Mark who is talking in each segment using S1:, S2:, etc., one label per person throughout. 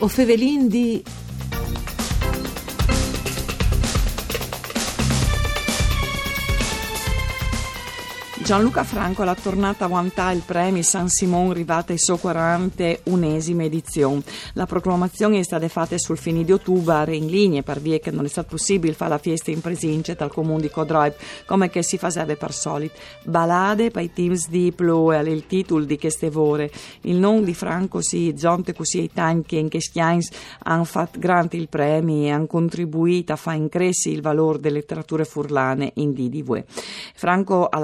S1: O Fevelin di Gianluca Franco alla tornata vantà il premio San Simon arrivata ai suo 41esima edizione. La proclamazione è stata fatta sul fine di ottobre in linea per via che non è stato possibile fare la festa in presenza dal comune di Codroip come che si faceva per solito. Balade per i teams di Ploe il titolo di queste vore. Il nome di Franco si zonte così ai tanti che in questi anni hanno fatto grande il premio e hanno contribuito a far increscere il valore delle letterature furlane in DDV. Franco ha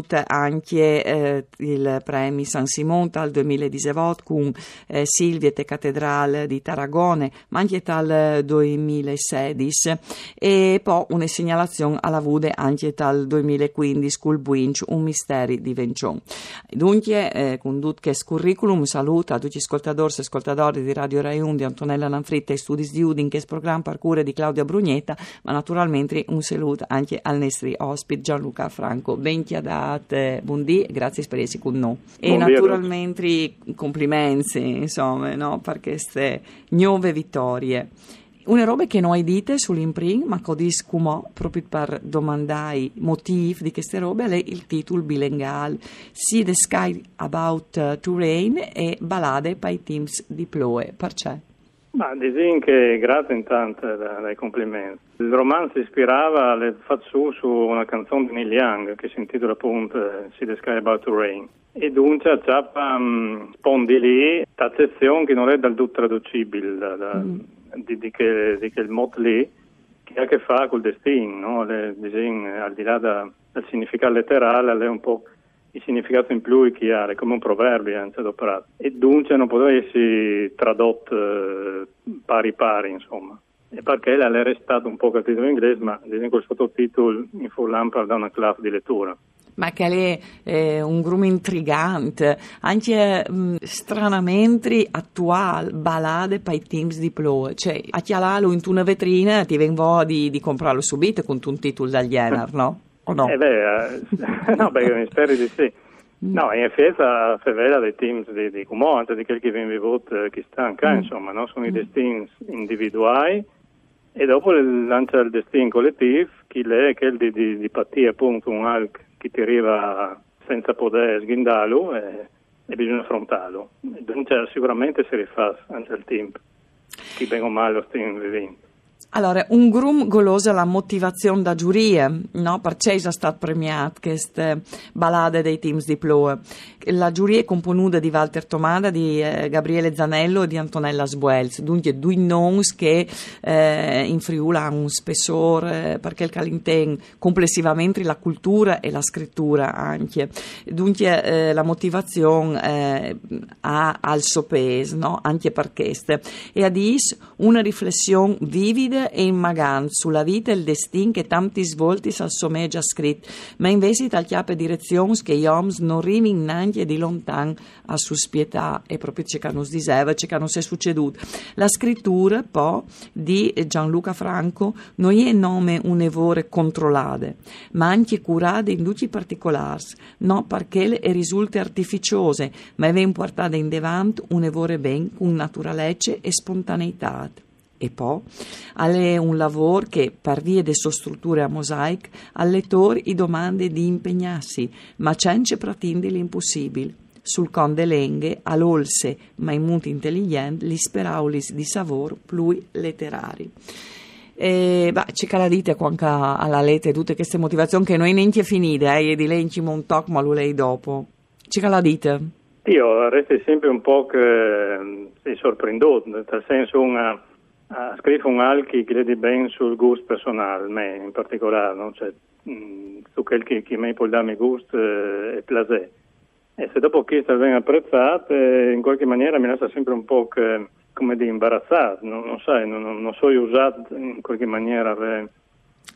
S1: vinciuto anche eh, il premio San Simon dal 2018 con eh, Silviete Cattedrale di Tarragone, ma anche dal 2016 e poi una segnalazione alla VUDE anche dal 2015 col Buinch, un misteri di Vencion. Dunque, eh, con tutto curriculum, saluto a tutti gli ascoltatori e ascoltatori di Radio Rai 1 di Antonella Lanfritta e Studi di Udin, che è il programma parcure di Claudia Brugnetta, ma naturalmente un saluto anche al nostro ospite Gianluca Franco. Ben chiadato state buondì, grazie per essere con noi. E naturalmente complimenti, insomma, no, per queste nuove vittorie. Una roba che noi dite sull'imprint, ma codis come proprio per domandare i motivi di queste robe, è il titolo bilinguale See the Sky About to Rain e Ballade per i teams di Ploe. Perché?
S2: Ma disin che grazie intanto dai complimenti. Il romanzo ispirava alle Fatsu su una canzone di Neil Young che si intitola appunto See the Sky About to Rain. E dunque c'è um, spondi lì accezione che non è del tutto traducibile da, da, mm. di, di, che, di che il mot lì che ha a che fare col destino, no? Le, disin, al di là da, del significato letterale, è un po' il significato in più che ha, è come un proverbio anzi adoperato. E dunque non poteva essere tradotto eh, pari pari, insomma. E perché l'ha restato un po' capito in inglese, ma con il sottotitolo in full lampada da una classe di lettura
S1: ma che è eh, un grumo intrigante, anche mh, mm, stranamente attuale, balade per i teams di Plo, cioè a chialarlo in una vetrina ti vengo di, di comprarlo subito con un titolo dal genere, no? O no?
S2: Eh beh, eh, no, beh, spero di sì. Mm. No, in effetti fa vedere dei teams di, di comune, di quelli che vengono vivuti eh, che stanno qua, mm. insomma, no? sono mm. i destini individuali e dopo lancia il destino collettivo, che è quello di, di, di partire appunto un alc che ti arriva senza poter sghindarlo e, e bisogna affrontarlo. Dunque sicuramente si rifà anche il team, chi bene o male lo stiamo vivendo.
S1: Allora, un grum goloso la motivazione da giurie, no? Perché è stato premiato queste ballade dei teams di Ploe. La giuria è componuta di Walter Tomada, di eh, Gabriele Zanello e di Antonella Sbuels, dunque due nomi che eh, in Friuli hanno un spessore, perché il Calinten complessivamente la cultura e la scrittura anche. Dunque eh, la motivazione eh, ha al suo peso, no? Anche per queste. E a dis una riflessione vivida e in sulla vita e il destino che tanti svolti al suo già scritto, ma invece tal chiappe direzioni che gli uomini non rimin neanche di lontano a suspietà e proprio c'è che non si diceva, c'è che non è succeduto. La scrittura poi di Gianluca Franco non è nome un evore controllate, ma anche curate in tutti i particolari, no perché le risulta artificiose, ma è ben portate in davanti un evore ben con naturalezza e spontaneità e poi è un lavoro che, per via delle sue strutture a mosaic, al lettore i domande di impegnarsi, ma c'è pretende l'impossibile. Sul conde lenghe, all'olse, ma in molto intelligente, gli speraulis di savor plui letterari. E, beh, ci caladite anche alla lete tutte queste motivazioni che noi neanche finite, eh, e di lei ci un toc, ma lui lei dopo. Ci caladite?
S2: Io resto sempre un po' che sei sorprenduto, nel senso una ha scritto un alchi che crede ben sul gusto personale, me in particolare, no? cioè, mh, su quel che, che mi può darmi gusto eh, e piacere. E se dopo questo ben apprezzato, eh, in qualche maniera mi lascia sempre un po' che, come dire, imbarazzato, non, non sai, non, non so usato in qualche maniera. Beh.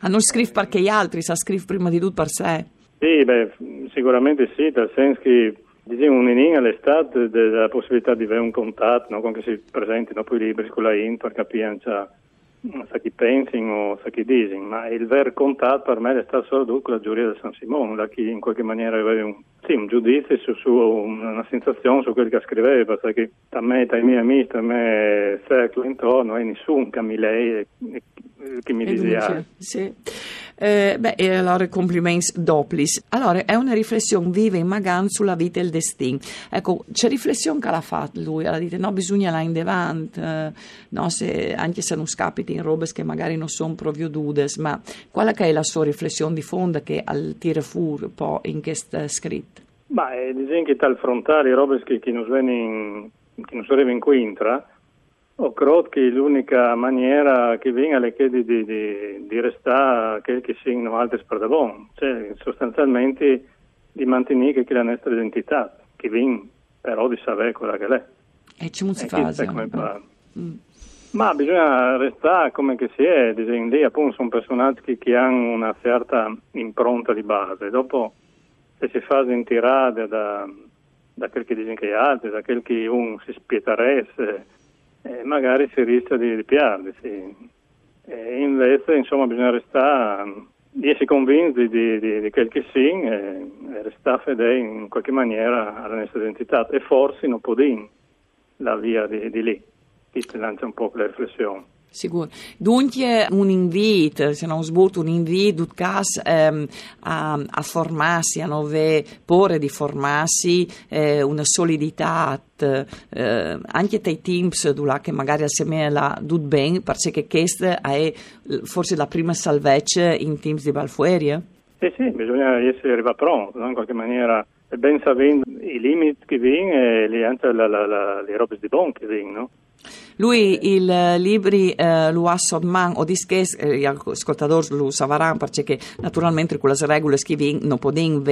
S1: Ah, non scrive perché gli altri, sa scrive prima di tutto per sé.
S2: Sì, beh, sicuramente sì, nel senso che Dicevo un inizio all'estate della possibilità di avere un contatto, no? quando si presentino poi libri con la in per capire sa chi pensano o sa chi dicono, ma il vero contatto per me è stato solo con la giuria del San Simone, da chi in qualche maniera aveva un sì, un giudizio su, su, una sensazione su quel che scriveva, perché da me, dai miei amici, da me cerco intorno, e nessuno che mi lei che mi diceva.
S1: Sì. Eh, beh, e allora complimenti doplis. Allora, è una riflessione viva in Magan sulla vita e il destino. Ecco, c'è riflessione che l'ha fatta lui, ha detto no, bisogna là in davanti, eh, no, se, anche se non scapiti in robe che magari non sono proprio dudes, ma qual è la sua riflessione di fondo che al tira un po' in questo scritto?
S2: Beh, diciamo che tal frontale, robe che, che non sarebbero in quintra, ho credo che l'unica maniera che viene è di, di, di, di restare quel che siano altri spardavon, cioè sostanzialmente di mantenere la nostra identità, che viene però di sapere quella che è.
S1: E ci si fa.
S2: Mm. Ma bisogna restare come che si è, diciamo, lì appunto sono personaggi che, hanno una certa impronta di base, dopo se si fa sentire da, da quel che dicono che altri, da quel che uno si spietaresse, eh, magari si rischia di, di perdersi. E invece, insomma, bisogna restare, di essere convinti di, di, di quel che si e, e restare fedeli in qualche maniera alla nostra identità e forse non può dire la via di, di lì. Qui si lancia un po' la riflessione.
S1: Sicuro. Dunque un invito, se non sbutto un invito cas, ehm, a, a, formarsi, a nuove porre di formarsi, eh, una solidità eh, anche dai teams che magari assieme alla Dud Ben, perché questa è forse la prima salvezza in teams di Balfueria?
S2: Sì, sì, bisogna essere arrivati pronti, no? in qualche maniera ben sapendo i limiti che vengono e anche le robe di buon che vengono.
S1: Lui il libri eh, lo ha sotman o disches, eh, gli ascoltatori lo sapranno perché naturalmente con le regole che non possono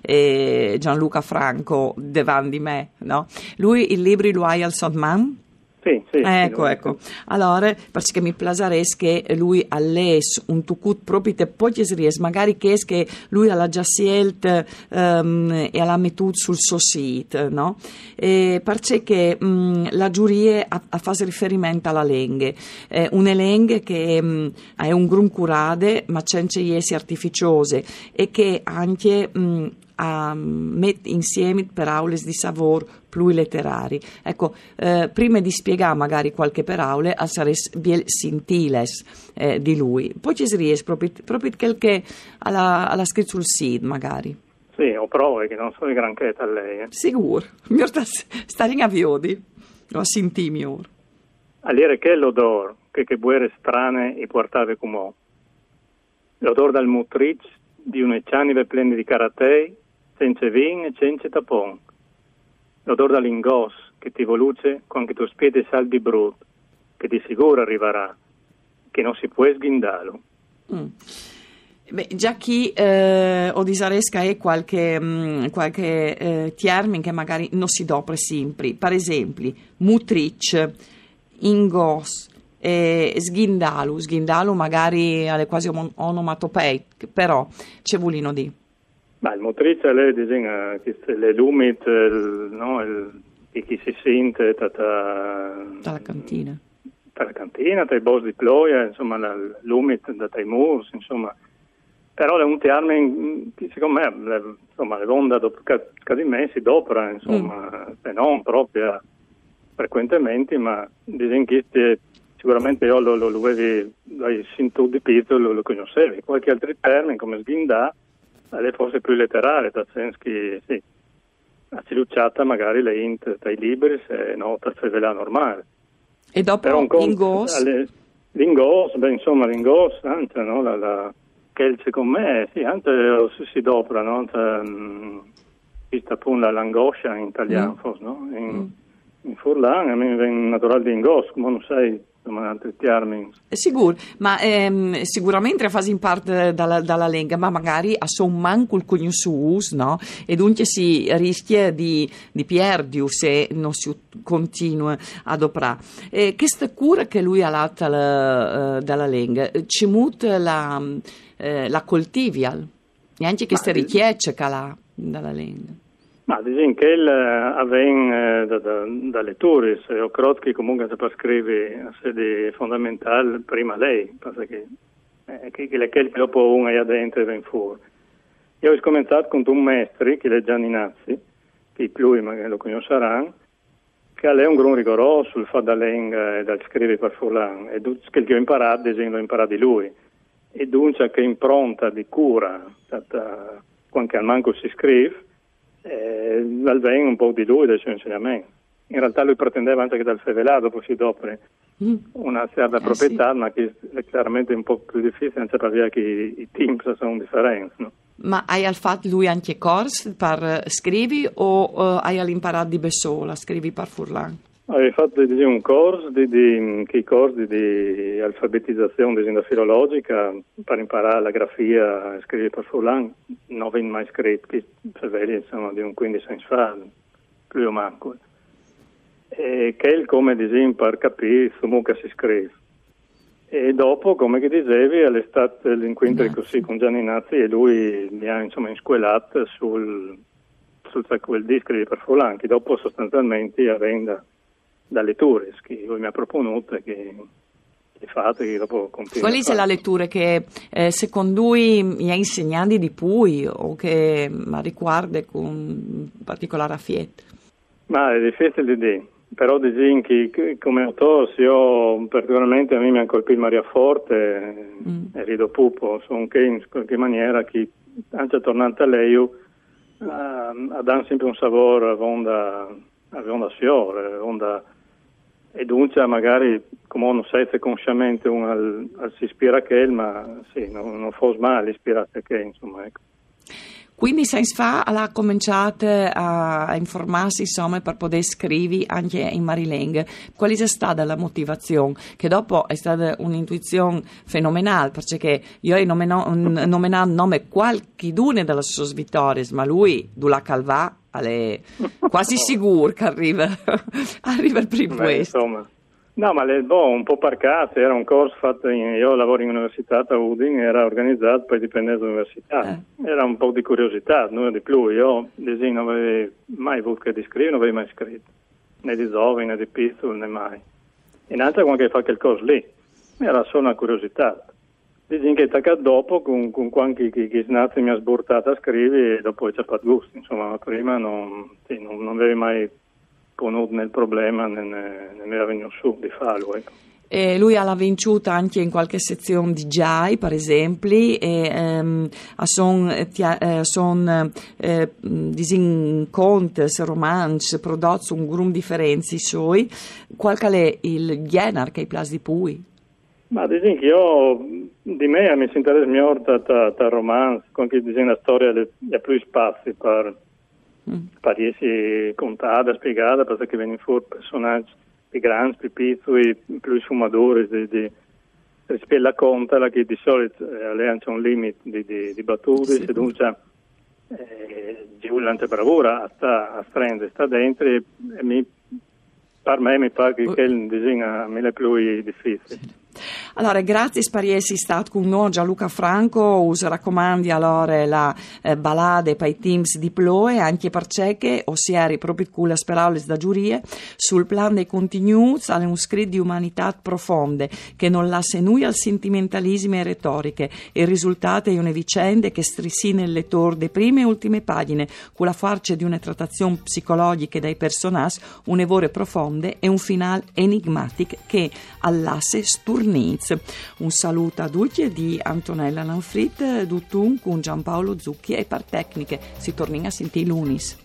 S1: eh, Gianluca Franco davanti di me, no? Lui il libri al sotman?
S2: Sì, sì,
S1: ecco, sì, ecco. Allora, perché mi plasares che lui ha les un tucut proprio te ries, magari che es che lui ha già scelto um, e l'ha messo sul suo sito, no? E perché um, la giuria ha, ha fatto riferimento alla lenghe, eh, una lenghe che um, è un grum curade, ma c'è anche artificiose e che anche um, a mettere insieme per aule di savor pluriletterari. Ecco, eh, prima di spiegare magari qualche paraule, a sares biel sintiles eh, di lui. Poi ci si riesce proprio, proprio quel che alla, alla scritto sul SID magari.
S2: Sì, ho prove che non sono granché a lei. Eh.
S1: Sicuro, mi sta, in aviodi, lo sentimi ora.
S2: All'ire che l'odore, che che buere strane e portave come L'odore dal mutric di un'eccianive plene di caratei senza vin e senza tapon. L'odore dall'ingos che ti voluce quando tu spiede saldi brut, che di sicuro arriverà, che non si può sghindalo.
S1: Mm. Beh, già chi eh, o disaresca è qualche, mh, mm, qualche eh, termine che magari non si dopre sempre. Per esempio, mutric, ingos, eh, sghindalu. Sghindalu magari alle quasi onomatopei, però c'è volino di.
S2: Ma il motrice lei disegna le lumit, no, il, chi si sente
S1: dalla cantina.
S2: Dalla cantina, dai boss di ploia, insomma, l'umit dai murs, insomma. Però è un termine che secondo me, insomma, le onde dopo quasi mesi dopo, insomma, mm. se non proprio frequentemente, ma disegna che sicuramente io lo, lo, lo avevi, l'hai sentito di pizzo, lo, lo conoscevi. Qualche altro termine come sghindà, è forse più letterale, che sì, a cilucciata magari le int dai libri se no fevela normale.
S1: E dopo l'ingos?
S2: L'ingos, beh insomma l'ingos, anche no, la, la, che secondo me sì, anche si dopra, no, cioè, questa appunto l'angoscia in italiano, mm. forse, no? In, mm. in Furlan, a me viene naturale di ingos, come non sai altri termini.
S1: Sicuro, ma ehm, sicuramente fa in parte dalla, dalla Lega, ma magari a son manco il cognosus, no? E dunque si rischia di, di perdiu se non si continua ad operare. E questa cura che lui ha latta uh, dalla Lega, ci mut la, uh, la coltivial, e anche queste richieste che ha dalla Lega.
S2: Ma diciamo che il avviene eh, da, da, dalle turis, credo che comunque si scrive a sede fondamentale prima lei, perché eh, che, che le che dopo uno è dentro e viene fuori. Io ho cominciato con un maestro, che è Gianni Nazzi, che più magari lo conosceranno, che è un gran rigoroso sul fatto da e da scrivere per fulano, e che ho imparato, esempio, l'ho imparato di lui. E dunque che impronta di cura, quando al manco si scrive, eh, viene un po' di lui, del suo insegnamento. In realtà lui pretendeva anche che dal fevelato poi si dopre mm. una certa eh, proprietà, sì. ma che è chiaramente un po' più difficile, anche perché i, i team sono differenti. No?
S1: Ma hai fatto lui anche corsi per scrivi o uh, hai imparato di Bessola, scrivi per Furlan?
S2: Ho fatto un corso di, di, corsi di alfabetizzazione di filologica per imparare la grafia e scrivere per Furlan, non ho mai scritto, che per insomma di un 15 anni fa, più o meno. E che è come dicevo per capire come si scrive. E dopo, come che dicevi, all'estate l'incontro così con Gianni Nazzi e lui mi ha insomma insquelato sul, sul quel di Perfolan, che dopo sostanzialmente avenda dalle letture che lui mi ha proponuto e che che fate che dopo
S1: continua Quali sono le letture che eh, secondo lui mi ha insegnato di più o che mi riguarda con particolare affetto?
S2: Ma è difficile di dire però diciamo che come autore io particolarmente a me mi ha colpito Maria Forte mm. e Rido Pupo sono che in qualche maniera che anche tornando a lei ha sempre un sapore a onda fiore onda, e dunque magari come non sai consciamente uno al, al si ispira a che ma sì, non, non fosse male ispirarsi a che insomma ecco.
S1: Quindi sei fa ha cominciato a, informarsi insomma, per poter scrivere anche in Marileng. Qual è stata la motivazione? Che dopo è stata un'intuizione fenomenale, perché io ho nominato nome qualchidune delle sue vittorie, ma lui, Dula Calvà, è quasi sicuro che arriva, arriva al primo posto.
S2: Insomma. No, ma le, boh, un po' parcate, era un corso fatto, in, io lavoro in università a Udin, era organizzato, poi dipende dall'università. Eh. Era un po' di curiosità, non di più. Io non avevo mai avuto di scrivere, non avevo mai scritto, né di Zovi, né di Pizzul, né mai. In altra quando fa quel corso lì, era solo una curiosità. Dici che tacca dopo, con, con qualche chi, chi snazzi mi ha sburtato a scrivere e dopo ci ha fatto gusto, insomma, ma prima non, sì, non, non avevo mai ponuto nel problema, ne, ne era venuto su di farlo. Ecco.
S1: E lui ha vinto anche in qualche sezione di Jai, per esempio, e ehm, sono eh, son, eh, disinconti, romanzi, prodotti un gruppo differenzi suoi. Qual è il genere che hai piace di più?
S2: Ma dico che io, di me mi si interessa molto il romanzo, con chi dice una storia ha più spazi per mm. per essere contata, spiegata, perché vengono fuori personaggi più grandi, più piccoli, più sfumatori, di, di, rispetto alla conta, che di solito eh, c'è un limite di, di, di battute, sì. dunque eh, anche bravura a, sta, a strendere, sta dentro e, e mi, per me mi pare che uh. il disegno è mille più difficile. Sì.
S1: Allora, grazie spariesi stato con noi Gianluca Franco, us raccomandi allora la eh, balade per i teams di Ploe, anche per che ossieri proprio con le speraules da giurie, sul plan dei contenuti alle un scritto di umanità profonde, che non lascia noi al sentimentalismo e retoriche. Il risultato è una vicenda che strissina il lettore delle prime e ultime pagine, con la farcia di una trattazione psicologica dai personaggi, un'evore profonde e un finale enigmatico che all'asse sturnizza. Un saluto a tutti di Antonella Lanfrit, Dutun con Giampaolo Zucchi e per tecniche. Si torna a sentire lunis.